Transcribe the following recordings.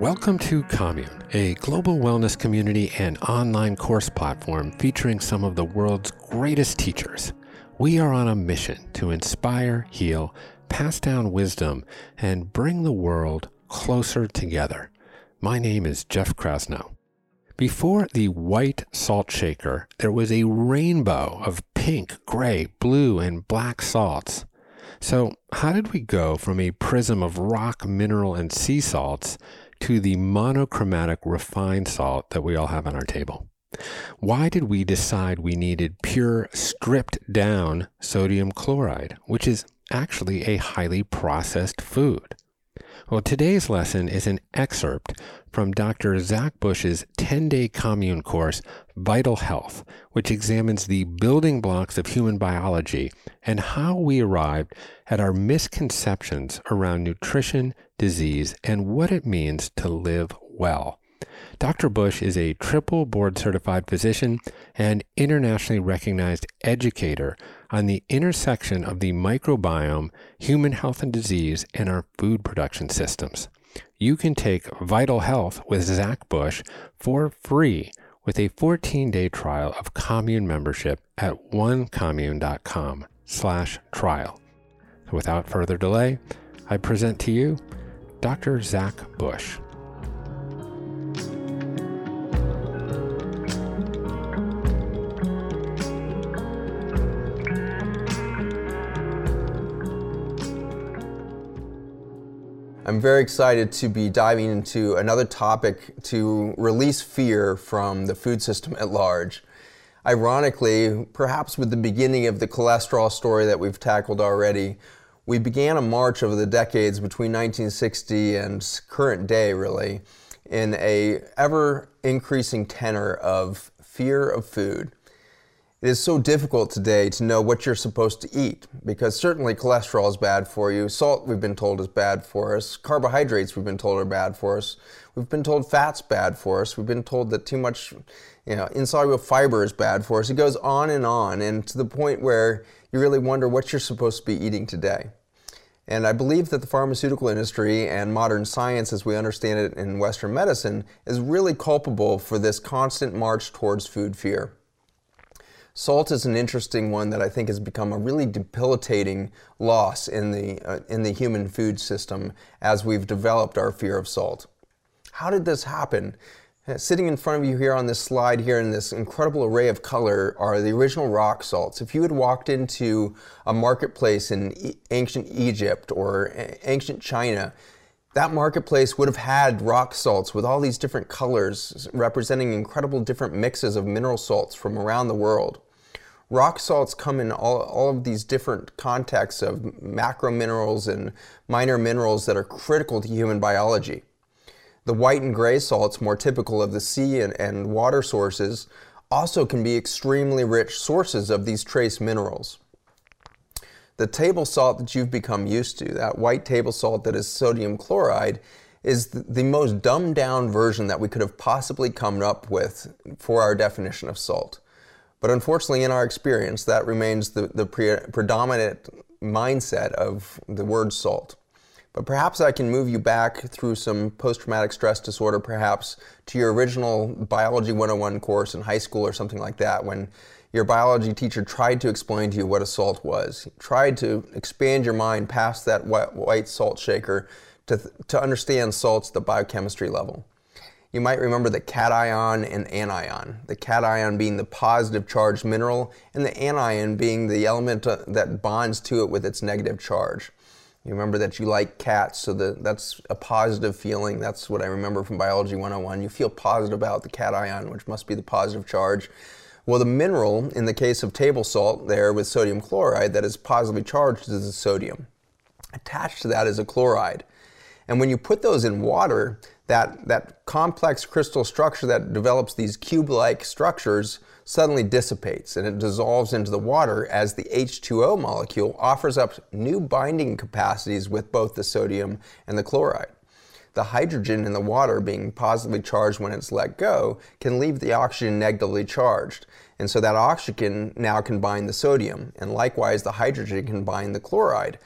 Welcome to Commune, a global wellness community and online course platform featuring some of the world's greatest teachers. We are on a mission to inspire, heal, pass down wisdom, and bring the world closer together. My name is Jeff Krasno. Before the white salt shaker, there was a rainbow of pink, gray, blue, and black salts. So, how did we go from a prism of rock, mineral, and sea salts to the monochromatic refined salt that we all have on our table. Why did we decide we needed pure, stripped down sodium chloride, which is actually a highly processed food? Well, today's lesson is an excerpt from Dr. Zach Bush's 10 day commune course, Vital Health, which examines the building blocks of human biology and how we arrived at our misconceptions around nutrition, disease, and what it means to live well. Dr. Bush is a triple board certified physician and internationally recognized educator on the intersection of the microbiome, human health and disease, and our food production systems. You can take Vital Health with Zach Bush for free with a 14-day trial of commune membership at onecommune.com slash trial. Without further delay, I present to you Dr. Zach Bush. I'm very excited to be diving into another topic to release fear from the food system at large. Ironically, perhaps with the beginning of the cholesterol story that we've tackled already, we began a march over the decades between 1960 and current day, really, in a ever increasing tenor of fear of food. It is so difficult today to know what you're supposed to eat because certainly cholesterol is bad for you. Salt, we've been told, is bad for us. Carbohydrates, we've been told, are bad for us. We've been told fat's bad for us. We've been told that too much you know, insoluble fiber is bad for us. It goes on and on, and to the point where you really wonder what you're supposed to be eating today. And I believe that the pharmaceutical industry and modern science, as we understand it in Western medicine, is really culpable for this constant march towards food fear. Salt is an interesting one that I think has become a really debilitating loss in the, uh, in the human food system as we've developed our fear of salt. How did this happen? Uh, sitting in front of you here on this slide here in this incredible array of color are the original rock salts. If you had walked into a marketplace in e- ancient Egypt or ancient China, that marketplace would have had rock salts with all these different colors representing incredible different mixes of mineral salts from around the world. Rock salts come in all, all of these different contexts of macro minerals and minor minerals that are critical to human biology. The white and gray salts, more typical of the sea and, and water sources, also can be extremely rich sources of these trace minerals. The table salt that you've become used to, that white table salt that is sodium chloride, is the most dumbed down version that we could have possibly come up with for our definition of salt. But unfortunately, in our experience, that remains the, the pre- predominant mindset of the word salt. But perhaps I can move you back through some post traumatic stress disorder, perhaps to your original Biology 101 course in high school or something like that, when your biology teacher tried to explain to you what a salt was, tried to expand your mind past that white salt shaker to, to understand salts at the biochemistry level. You might remember the cation and anion, the cation being the positive charged mineral, and the anion being the element uh, that bonds to it with its negative charge. You remember that you like cats, so the, that's a positive feeling. That's what I remember from Biology 101. You feel positive about the cation, which must be the positive charge. Well, the mineral, in the case of table salt there with sodium chloride, that is positively charged is the sodium. Attached to that is a chloride. And when you put those in water, that, that complex crystal structure that develops these cube-like structures suddenly dissipates and it dissolves into the water as the H2O molecule offers up new binding capacities with both the sodium and the chloride the hydrogen in the water being positively charged when it's let go can leave the oxygen negatively charged. And so that oxygen now can bind the sodium, and likewise the hydrogen can bind the chloride.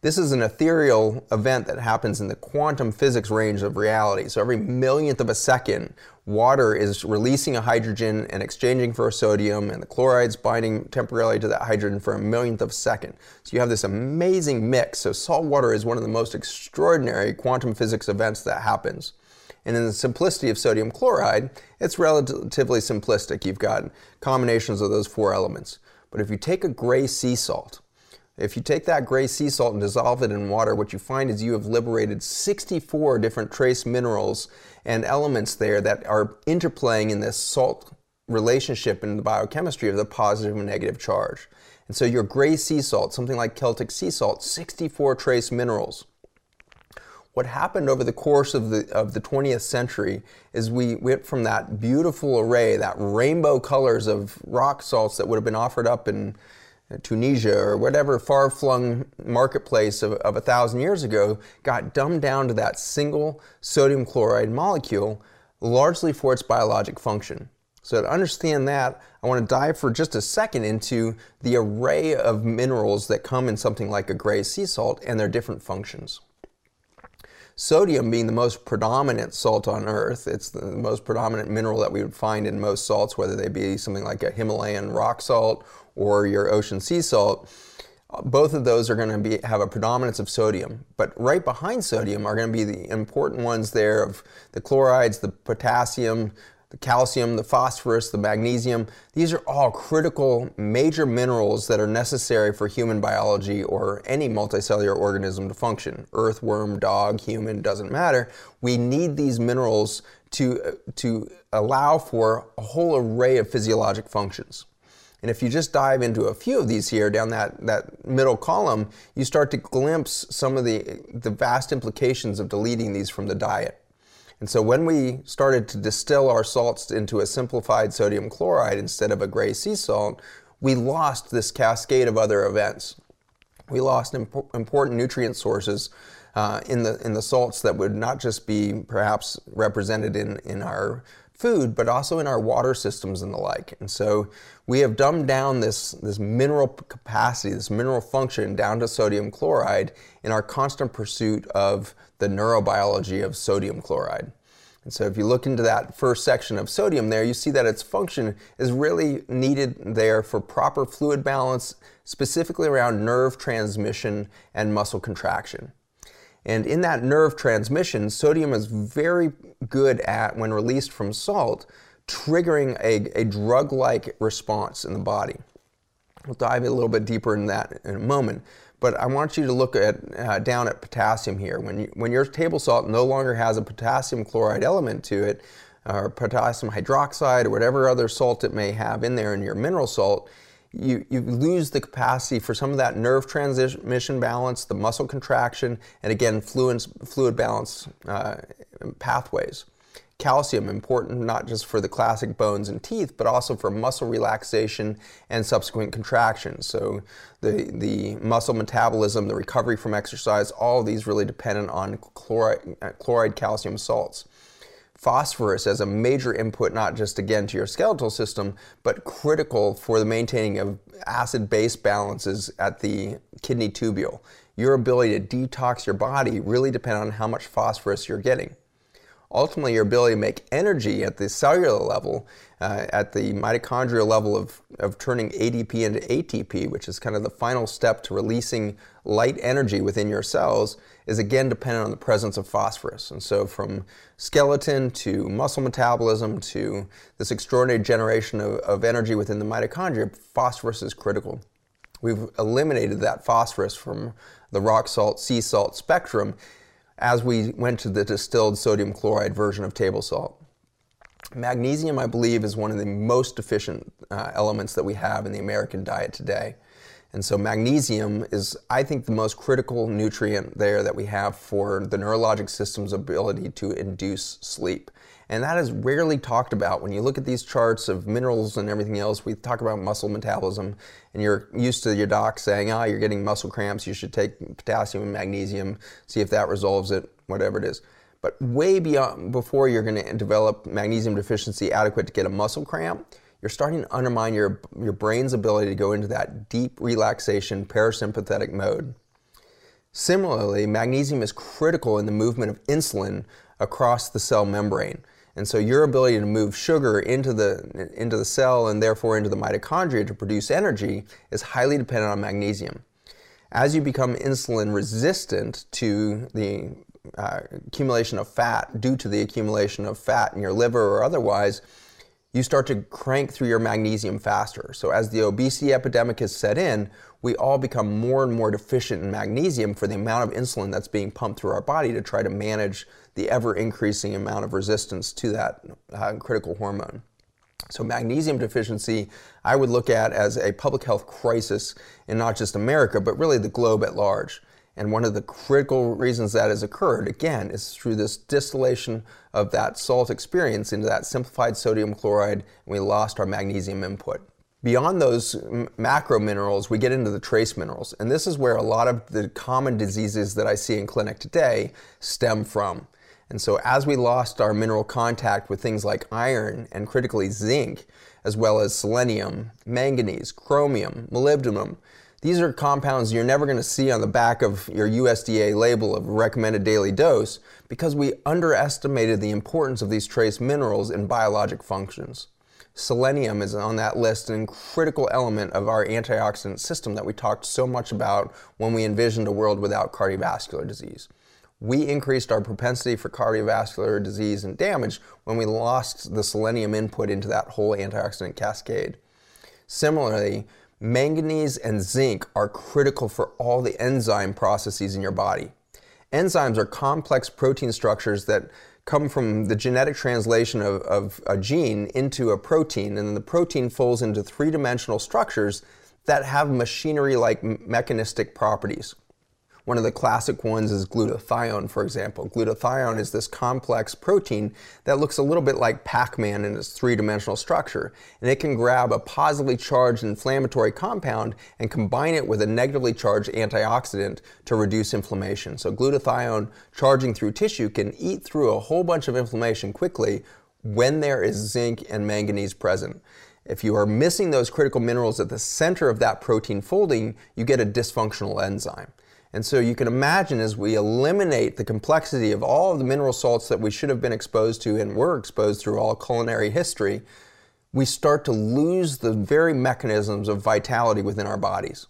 This is an ethereal event that happens in the quantum physics range of reality. So every millionth of a second, water is releasing a hydrogen and exchanging for a sodium, and the chloride's binding temporarily to that hydrogen for a millionth of a second. So you have this amazing mix. So salt water is one of the most extraordinary quantum physics events that happens. And in the simplicity of sodium chloride, it's relatively simplistic. You've got combinations of those four elements. But if you take a gray sea salt, if you take that gray sea salt and dissolve it in water, what you find is you have liberated 64 different trace minerals and elements there that are interplaying in this salt relationship in the biochemistry of the positive and negative charge. And so your gray sea salt, something like Celtic sea salt, 64 trace minerals. What happened over the course of the, of the 20th century is we went from that beautiful array, that rainbow colors of rock salts that would have been offered up in Tunisia or whatever far flung marketplace of, of a thousand years ago got dumbed down to that single sodium chloride molecule, largely for its biologic function. So, to understand that, I want to dive for just a second into the array of minerals that come in something like a gray sea salt and their different functions. Sodium being the most predominant salt on Earth, it's the most predominant mineral that we would find in most salts, whether they be something like a Himalayan rock salt or your ocean sea salt. Both of those are going to be, have a predominance of sodium, but right behind sodium are going to be the important ones there of the chlorides, the potassium, the calcium, the phosphorus, the magnesium. These are all critical major minerals that are necessary for human biology or any multicellular organism to function. Earthworm, dog, human, doesn't matter. We need these minerals to, to allow for a whole array of physiologic functions. And if you just dive into a few of these here down that, that middle column, you start to glimpse some of the, the vast implications of deleting these from the diet. And so when we started to distill our salts into a simplified sodium chloride instead of a gray sea salt, we lost this cascade of other events. We lost imp- important nutrient sources uh, in the in the salts that would not just be perhaps represented in in our food, but also in our water systems and the like. And so we have dumbed down this, this mineral capacity, this mineral function down to sodium chloride in our constant pursuit of the neurobiology of sodium chloride. And so if you look into that first section of sodium there, you see that its function is really needed there for proper fluid balance, specifically around nerve transmission and muscle contraction. And in that nerve transmission, sodium is very good at, when released from salt, triggering a, a drug like response in the body. We'll dive a little bit deeper in that in a moment. But I want you to look at uh, down at potassium here. When, you, when your table salt no longer has a potassium chloride element to it, or potassium hydroxide, or whatever other salt it may have in there in your mineral salt, you, you lose the capacity for some of that nerve transmission balance, the muscle contraction, and again, fluid, fluid balance uh, pathways. Calcium, important not just for the classic bones and teeth, but also for muscle relaxation and subsequent contraction. So the, the muscle metabolism, the recovery from exercise, all of these really dependent on chloride, chloride calcium salts phosphorus as a major input, not just again to your skeletal system, but critical for the maintaining of acid base balances at the kidney tubule. Your ability to detox your body really depends on how much phosphorus you're getting. Ultimately, your ability to make energy at the cellular level, uh, at the mitochondrial level of, of turning ADP into ATP, which is kind of the final step to releasing light energy within your cells, is again dependent on the presence of phosphorus. And so, from skeleton to muscle metabolism to this extraordinary generation of, of energy within the mitochondria, phosphorus is critical. We've eliminated that phosphorus from the rock salt, sea salt spectrum as we went to the distilled sodium chloride version of table salt. Magnesium, I believe, is one of the most deficient uh, elements that we have in the American diet today. And so, magnesium is, I think, the most critical nutrient there that we have for the neurologic system's ability to induce sleep. And that is rarely talked about. When you look at these charts of minerals and everything else, we talk about muscle metabolism, and you're used to your doc saying, ah, oh, you're getting muscle cramps, you should take potassium and magnesium, see if that resolves it, whatever it is. But way beyond, before you're going to develop magnesium deficiency adequate to get a muscle cramp, you're starting to undermine your, your brain's ability to go into that deep relaxation parasympathetic mode. Similarly, magnesium is critical in the movement of insulin across the cell membrane. And so your ability to move sugar into the, into the cell and therefore into the mitochondria to produce energy is highly dependent on magnesium. As you become insulin resistant to the uh, accumulation of fat due to the accumulation of fat in your liver or otherwise, you start to crank through your magnesium faster. So, as the obesity epidemic has set in, we all become more and more deficient in magnesium for the amount of insulin that's being pumped through our body to try to manage the ever increasing amount of resistance to that uh, critical hormone. So, magnesium deficiency, I would look at as a public health crisis in not just America, but really the globe at large. And one of the critical reasons that has occurred, again, is through this distillation of that salt experience into that simplified sodium chloride, and we lost our magnesium input. Beyond those macro minerals, we get into the trace minerals. And this is where a lot of the common diseases that I see in clinic today stem from. And so, as we lost our mineral contact with things like iron and critically zinc, as well as selenium, manganese, chromium, molybdenum, these are compounds you're never going to see on the back of your USDA label of recommended daily dose because we underestimated the importance of these trace minerals in biologic functions. Selenium is on that list and a critical element of our antioxidant system that we talked so much about when we envisioned a world without cardiovascular disease we increased our propensity for cardiovascular disease and damage when we lost the selenium input into that whole antioxidant cascade. Similarly, manganese and zinc are critical for all the enzyme processes in your body. Enzymes are complex protein structures that come from the genetic translation of, of a gene into a protein, and then the protein folds into three dimensional structures that have machinery like mechanistic properties. One of the classic ones is glutathione, for example. Glutathione is this complex protein that looks a little bit like Pac-Man in its three-dimensional structure. And it can grab a positively charged inflammatory compound and combine it with a negatively charged antioxidant to reduce inflammation. So glutathione charging through tissue can eat through a whole bunch of inflammation quickly when there is zinc and manganese present. If you are missing those critical minerals at the center of that protein folding, you get a dysfunctional enzyme. And so you can imagine as we eliminate the complexity of all of the mineral salts that we should have been exposed to and were exposed through all culinary history, we start to lose the very mechanisms of vitality within our bodies.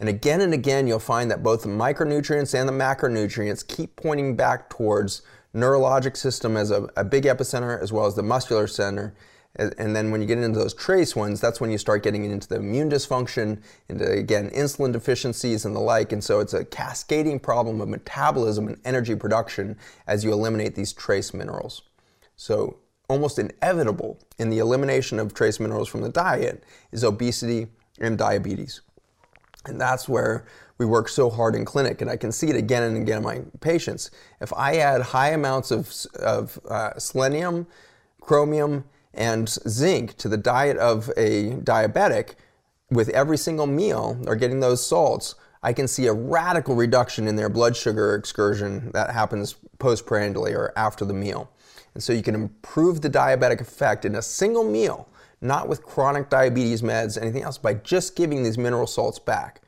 And again and again, you'll find that both the micronutrients and the macronutrients keep pointing back towards neurologic system as a, a big epicenter as well as the muscular center and then when you get into those trace ones, that's when you start getting into the immune dysfunction, into again insulin deficiencies and the like. And so it's a cascading problem of metabolism and energy production as you eliminate these trace minerals. So almost inevitable in the elimination of trace minerals from the diet is obesity and diabetes. And that's where we work so hard in clinic, and I can see it again and again in my patients. If I add high amounts of, of uh, selenium, chromium, and zinc to the diet of a diabetic with every single meal or getting those salts, I can see a radical reduction in their blood sugar excursion that happens postprandially or after the meal. And so you can improve the diabetic effect in a single meal, not with chronic diabetes meds, anything else, by just giving these mineral salts back.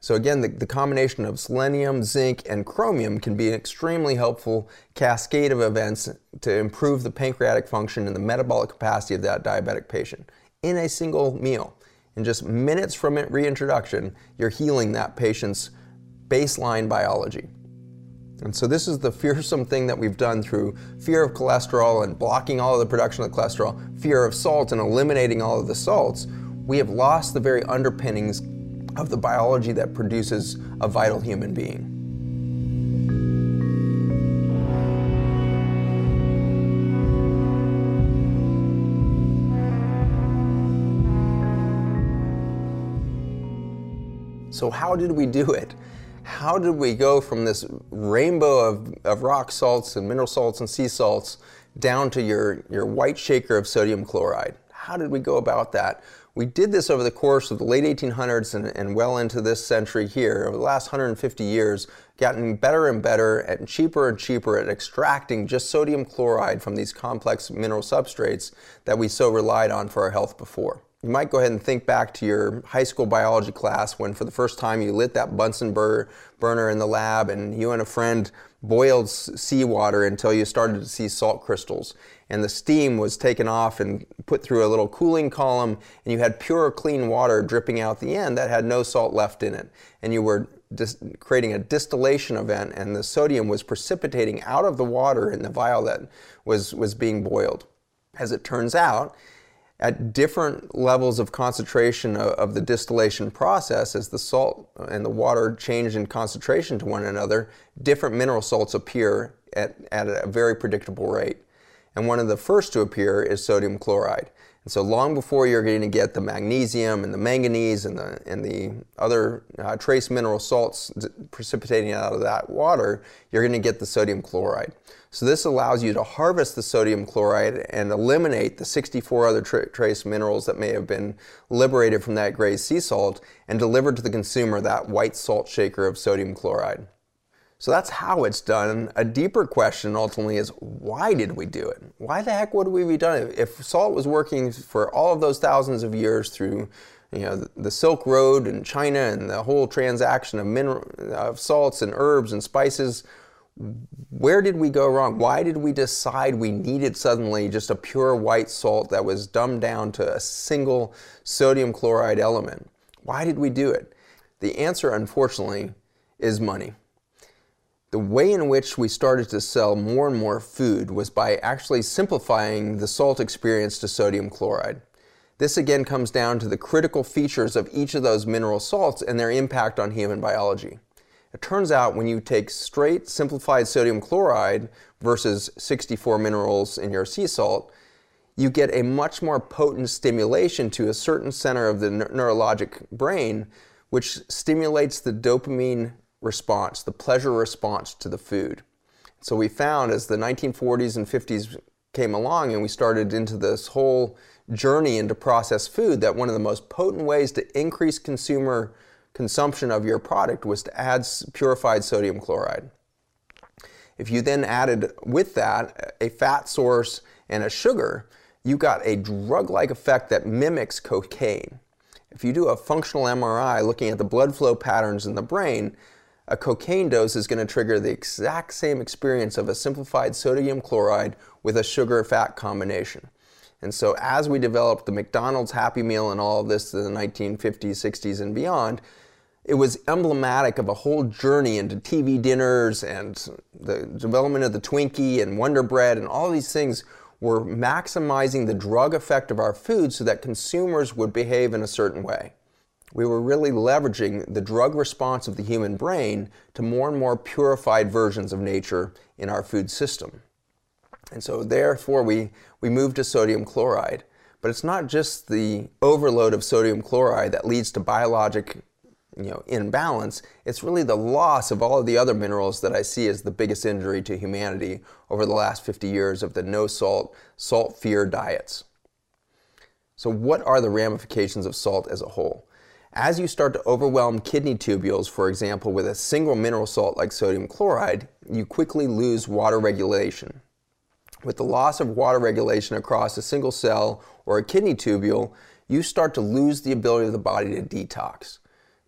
So again, the, the, combination of selenium, zinc, and chromium can be an extremely helpful cascade of events to improve the pancreatic function and the metabolic capacity of that diabetic patient in a single meal. In just minutes from reintroduction, you're healing that patient's baseline biology. And so this is the fearsome thing that we've done through fear of cholesterol and blocking all of the production of cholesterol, fear of salt and eliminating all of the salts. We have lost the very underpinnings of the biology that produces a vital human being. So, how did we do it? How did we go from this rainbow of, of rock salts and mineral salts and sea salts down to your, your white shaker of sodium chloride? How did we go about that? We did this over the course of the late 1800s and, and, well into this century here. Over the last 150 years, gotten better and better and cheaper and cheaper at extracting just sodium chloride from these complex mineral substrates that we so relied on for our health before. you might go ahead and think back to your high school biology class when for the first time you lit that Bunsen bur- burner in the lab and you and a friend boiled seawater until you started to see salt crystals. And the steam was taken off and put through a little cooling column, and you had pure, clean water dripping out the end that had no salt left in it. And you were creating a distillation event, and the sodium was precipitating out of the water in the vial that was, was being boiled. As it turns out, at different levels of concentration of, of, the distillation process, as the salt and the water change in concentration to one another, different mineral salts appear at, at a very predictable rate. And one of the first to appear is sodium chloride. And so long before you're going to get the magnesium and the manganese and the, and the other uh, trace mineral salts precipitating out of that water, you're going to get the sodium chloride. So this allows you to harvest the sodium chloride and eliminate the 64 other tra- trace minerals that may have been liberated from that gray sea salt and deliver to the consumer that white salt shaker of sodium chloride. So that's how it's done. A deeper question ultimately is why did we do it? Why the heck would we be done it? If salt was working for all of those thousands of years through you know, the Silk Road and China and the whole transaction of, mineral, of salts and herbs and spices, where did we go wrong? Why did we decide we needed suddenly just a pure white salt that was dumbed down to a single sodium chloride element? Why did we do it? The answer, unfortunately, is money. The way in which we started to sell more and more food was by actually simplifying the salt experience to sodium chloride. This again comes down to the critical features of each of those mineral salts and their impact on human biology. It turns out when you take straight simplified sodium chloride versus 64 minerals in your sea salt, you get a much more potent stimulation to a certain center of the neurologic brain, which stimulates the dopamine response, the pleasure response to the food. So we found as the 1940s and 50s came along and we started into this whole journey into processed food that one of the most potent ways to increase consumer consumption of your product was to add purified sodium chloride. If you then added with that a fat source and a sugar, you got a drug like effect that mimics cocaine. If you do a functional MRI looking at the blood flow patterns in the brain, a cocaine dose is going to trigger the exact same experience of a simplified sodium chloride with a sugar fat combination. And so, as we developed the McDonald's Happy Meal and all of this in the 1950s, 60s, and beyond, it was emblematic of a whole journey into TV dinners and the development of the Twinkie and Wonder Bread and all these things were maximizing the drug effect of our food so that consumers would behave in a certain way we were really leveraging the drug response of the human brain to more and more purified versions of nature in our food system. And so, therefore, we, we moved to sodium chloride. But it's not just the overload of sodium chloride that leads to biologic you know, imbalance. It's really the loss of all of the other minerals that I see as the biggest injury to humanity over the last 50 years of the no salt, salt fear diets. So, what are the ramifications of salt as a whole? As you start to overwhelm kidney tubules, for example, with a single mineral salt like sodium chloride, you quickly lose water regulation. With the loss of water regulation across a single cell or a kidney tubule, you start to lose the ability of the body to detox.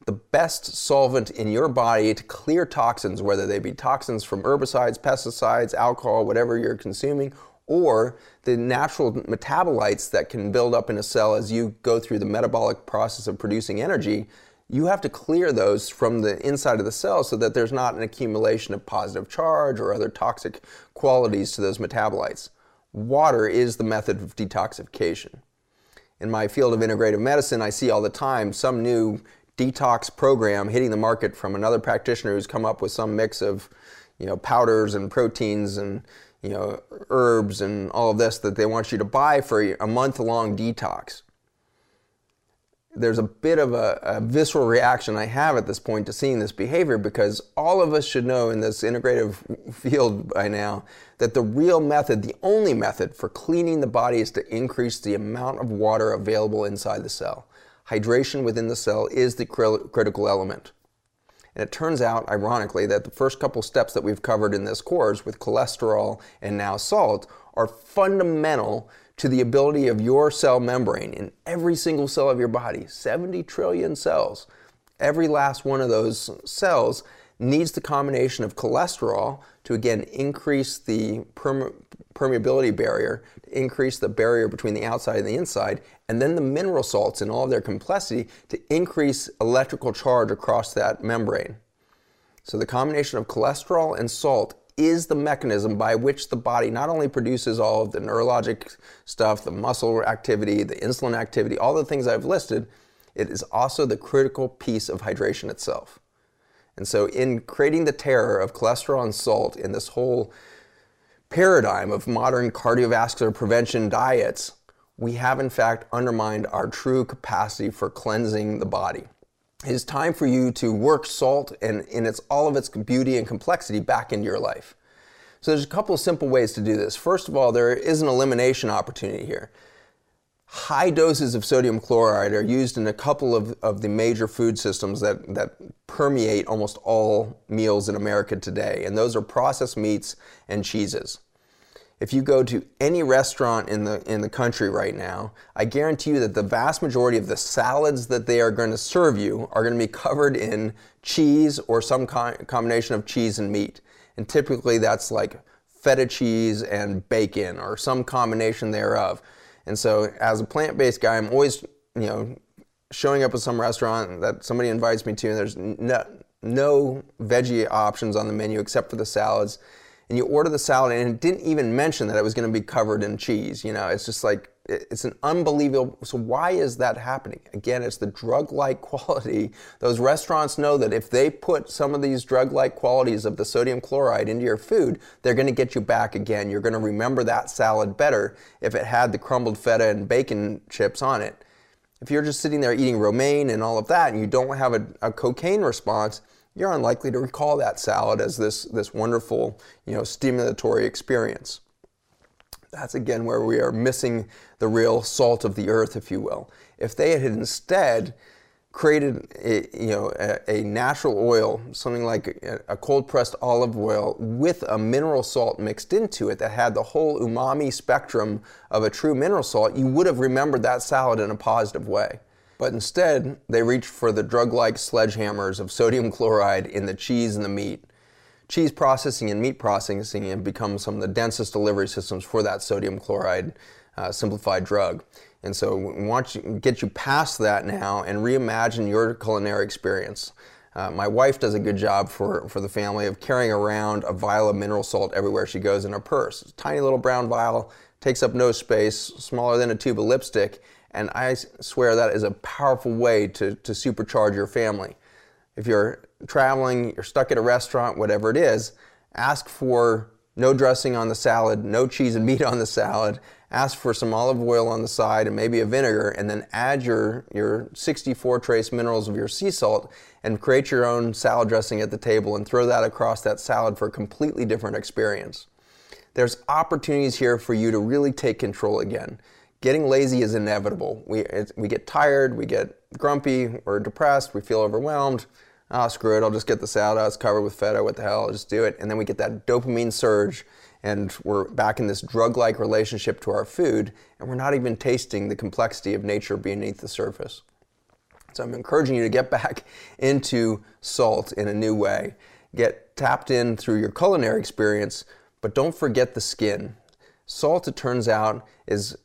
The best solvent in your body to clear toxins, whether they be toxins from herbicides, pesticides, alcohol, whatever you're consuming, or the natural metabolites that can build up in a cell as you go through the metabolic process of producing energy, you have to clear those from the inside of the cell so that there's not an accumulation of positive charge or other toxic qualities to those metabolites. Water is the method of detoxification. In my field of integrative medicine, I see all the time some new detox program hitting the market from another practitioner who's come up with some mix of, you know, powders and proteins and you know, herbs and all of this that they want you to buy for a month long detox. There's a bit of a, a, visceral reaction I have at this point to seeing this behavior because all of us should know in this integrative field by now that the real method, the only method for cleaning the body is to increase the amount of water available inside the cell. Hydration within the cell is the critical element. And it turns out, ironically, that the first couple steps that we've covered in this course with cholesterol and now salt are fundamental to the ability of your cell membrane in every single cell of your body 70 trillion cells. Every last one of those cells needs the combination of cholesterol to again increase the perme- permeability barrier, increase the barrier between the outside and the inside, and then the mineral salts in all of their complexity to increase electrical charge across that membrane. So the combination of cholesterol and salt is the mechanism by which the body not only produces all of the neurologic stuff, the muscle activity, the insulin activity, all the things I've listed, it is also the critical piece of hydration itself. And so, in creating the terror of cholesterol and salt in this whole paradigm of modern cardiovascular prevention diets, we have in fact undermined our true capacity for cleansing the body. It is time for you to work salt and in its all of its beauty and complexity back into your life. So there's a couple of simple ways to do this. First of all, there is an elimination opportunity here. High doses of sodium chloride are used in a couple of, of the major food systems that, that permeate almost all meals in America today, and those are processed meats and cheeses. If you go to any restaurant in the in the country right now, I guarantee you that the vast majority of the salads that they are going to serve you are going to be covered in cheese or some combination of cheese and meat. And typically that's like feta cheese and bacon or some combination thereof. And so, as a plant based guy, I'm always, you know, showing up at some restaurant that somebody invites me to, and there's no, no veggie options on the menu except for the salads. And you order the salad, and it didn't even mention that it was going to be covered in cheese. You know, it's just like it's an unbelievable. So why is that happening? Again, it's the drug-like quality. Those restaurants know that if they put some of these drug-like qualities of the sodium chloride into your food, they're going to get you back again. You're going to remember that salad better if it had the crumbled feta and bacon chips on it. If you're just sitting there eating romaine and all of that, and you don't have a, a cocaine response, you're unlikely to recall that salad as this, this wonderful, you know, stimulatory experience. That's again where we are missing the real salt of the earth, if you will. If they had instead created a, you know, a, a natural oil, something like a, a cold pressed olive oil with a mineral salt mixed into it that had the whole umami spectrum of a true mineral salt, you would have remembered that salad in a positive way. But instead, they reached for the drug like sledgehammers of sodium chloride in the cheese and the meat cheese processing and meat processing have become some of the densest delivery systems for that sodium chloride uh, simplified drug. And so we want to get you past that now and reimagine your culinary experience. Uh, my wife does a good job for, for the family of carrying around a vial of mineral salt everywhere she goes in her purse. tiny little brown vial, takes up no space, smaller than a tube of lipstick, and I swear that is a powerful way to, to supercharge your family. If you're traveling, you're stuck at a restaurant, whatever it is, ask for no dressing on the salad, no cheese and meat on the salad, ask for some olive oil on the side and maybe a vinegar, and then add your, your 64 trace minerals of your sea salt and create your own salad dressing at the table and throw that across that salad for a completely different experience. There's opportunities here for you to really take control again. Getting lazy is inevitable. We, we get tired, we get grumpy, we're depressed, we feel overwhelmed oh, screw it, I'll just get the salad out, ah, it's covered with feta, what the hell, I'll just do it. And then we get that dopamine surge and we're back in this drug-like relationship to our food and we're not even tasting the complexity of nature beneath the surface. So I'm encouraging you to get back into salt in a new way. Get tapped in through your culinary experience, but don't forget the skin. Salt, it turns out, is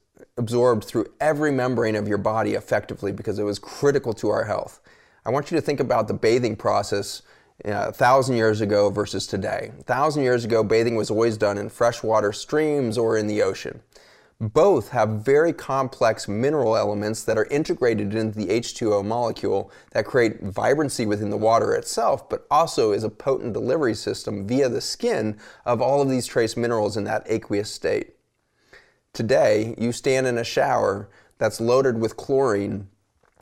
absorbed through every membrane of your body effectively because it was critical to our health. I want you to think about the bathing process uh, a thousand years ago versus today. A thousand years ago, bathing was always done in freshwater streams or in the ocean. Both have very complex mineral elements that are integrated into the H2O molecule that create vibrancy within the water itself, but also is a potent delivery system via the skin of all of these trace minerals in that aqueous state. Today, you stand in a shower that's loaded with chlorine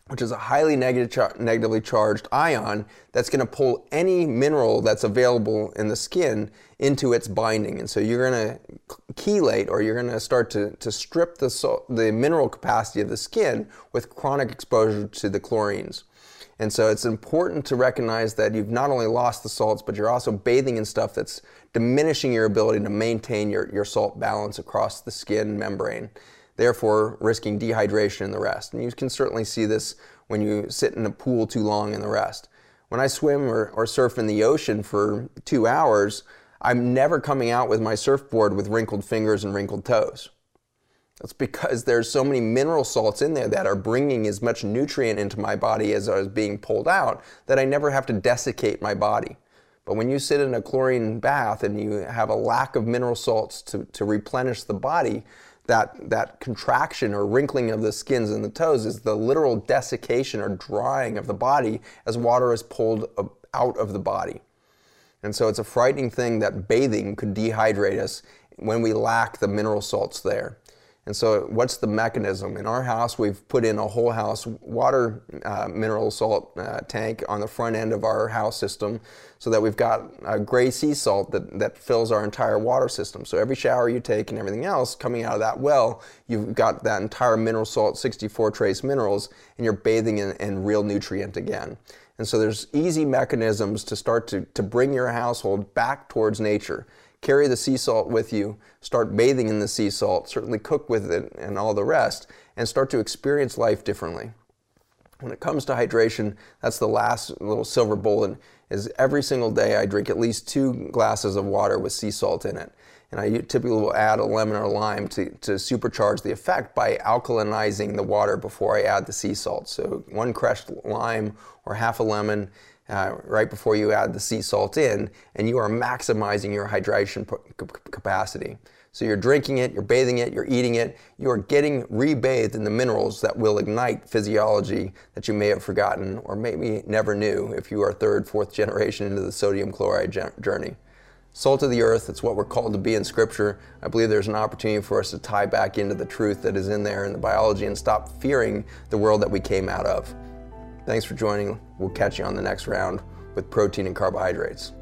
which is a highly negative char negatively charged ion that's going to pull any mineral that's available in the skin into its binding. And so you're going to chelate or you're going to start to, to strip the, so the mineral capacity of the skin with chronic exposure to the chlorines. And so it's important to recognize that you've not only lost the salts, but you're also bathing in stuff that's diminishing your ability to maintain your, your salt balance across the skin membrane. therefore risking dehydration in the rest. And you can certainly see this when you sit in a pool too long in the rest. When I swim or, or surf in the ocean for two hours, I'm never coming out with my surfboard with wrinkled fingers and wrinkled toes. That's because there's so many mineral salts in there that are bringing as much nutrient into my body as is being pulled out that I never have to desiccate my body. But when you sit in a chlorine bath and you have a lack of mineral salts to, to replenish the body, that, that contraction or wrinkling of the skins and the toes is the literal desiccation or drying of the body as water is pulled out of the body. And so it's a frightening thing that bathing could dehydrate us when we lack the mineral salts there. And so, what's the mechanism? In our house, we've put in a whole house water uh, mineral salt uh, tank on the front end of our house system so that we've got a gray sea salt that, that fills our entire water system. So, every shower you take and everything else coming out of that well, you've got that entire mineral salt, 64 trace minerals, and you're bathing in, in real nutrient again. And so, there's easy mechanisms to start to, to bring your household back towards nature carry the sea salt with you, start bathing in the sea salt, certainly cook with it and all the rest, and start to experience life differently. When it comes to hydration, that's the last little silver bullet is every single day I drink at least two glasses of water with sea salt in it. And I typically will add a lemon or lime to, to supercharge the effect by alkalinizing the water before I add the sea salt. So one crushed lime or half a lemon uh, right before you add the sea salt in, and you are maximizing your hydration capacity. So you're drinking it, you're bathing it, you're eating it, you are getting rebathed in the minerals that will ignite physiology that you may have forgotten or maybe never knew if you are third, fourth generation into the sodium chloride journey. Salt of the earth, it's what we're called to be in Scripture. I believe there's an opportunity for us to tie back into the truth that is in there in the biology and stop fearing the world that we came out of. Thanks for joining. We'll catch you on the next round with protein and carbohydrates.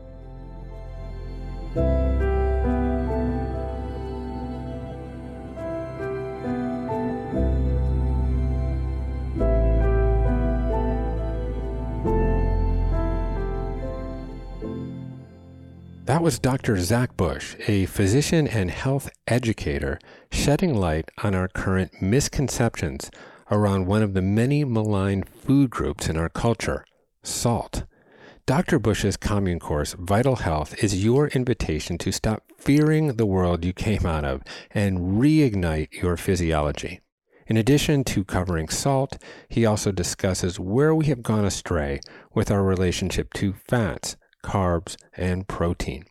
That was Dr. Zach Bush, a physician and health educator, shedding light on our current misconceptions around one of the many maligned food groups in our culture salt. Dr. Bush's commune course, Vital Health, is your invitation to stop fearing the world you came out of and reignite your physiology. In addition to covering salt, he also discusses where we have gone astray with our relationship to fats, carbs, and protein.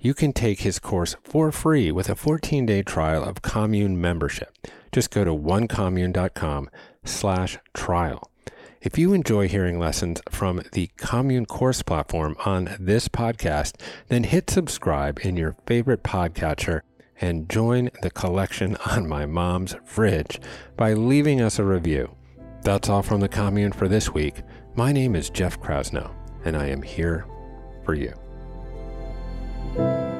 You can take his course for free with a 14 day trial of commune membership. Just go to onecommune.com slash trial. If you enjoy hearing lessons from the Commune Course platform on this podcast, then hit subscribe in your favorite podcatcher and join the collection on my mom's fridge by leaving us a review. That's all from the Commune for this week. My name is Jeff Krasno, and I am here for you thank you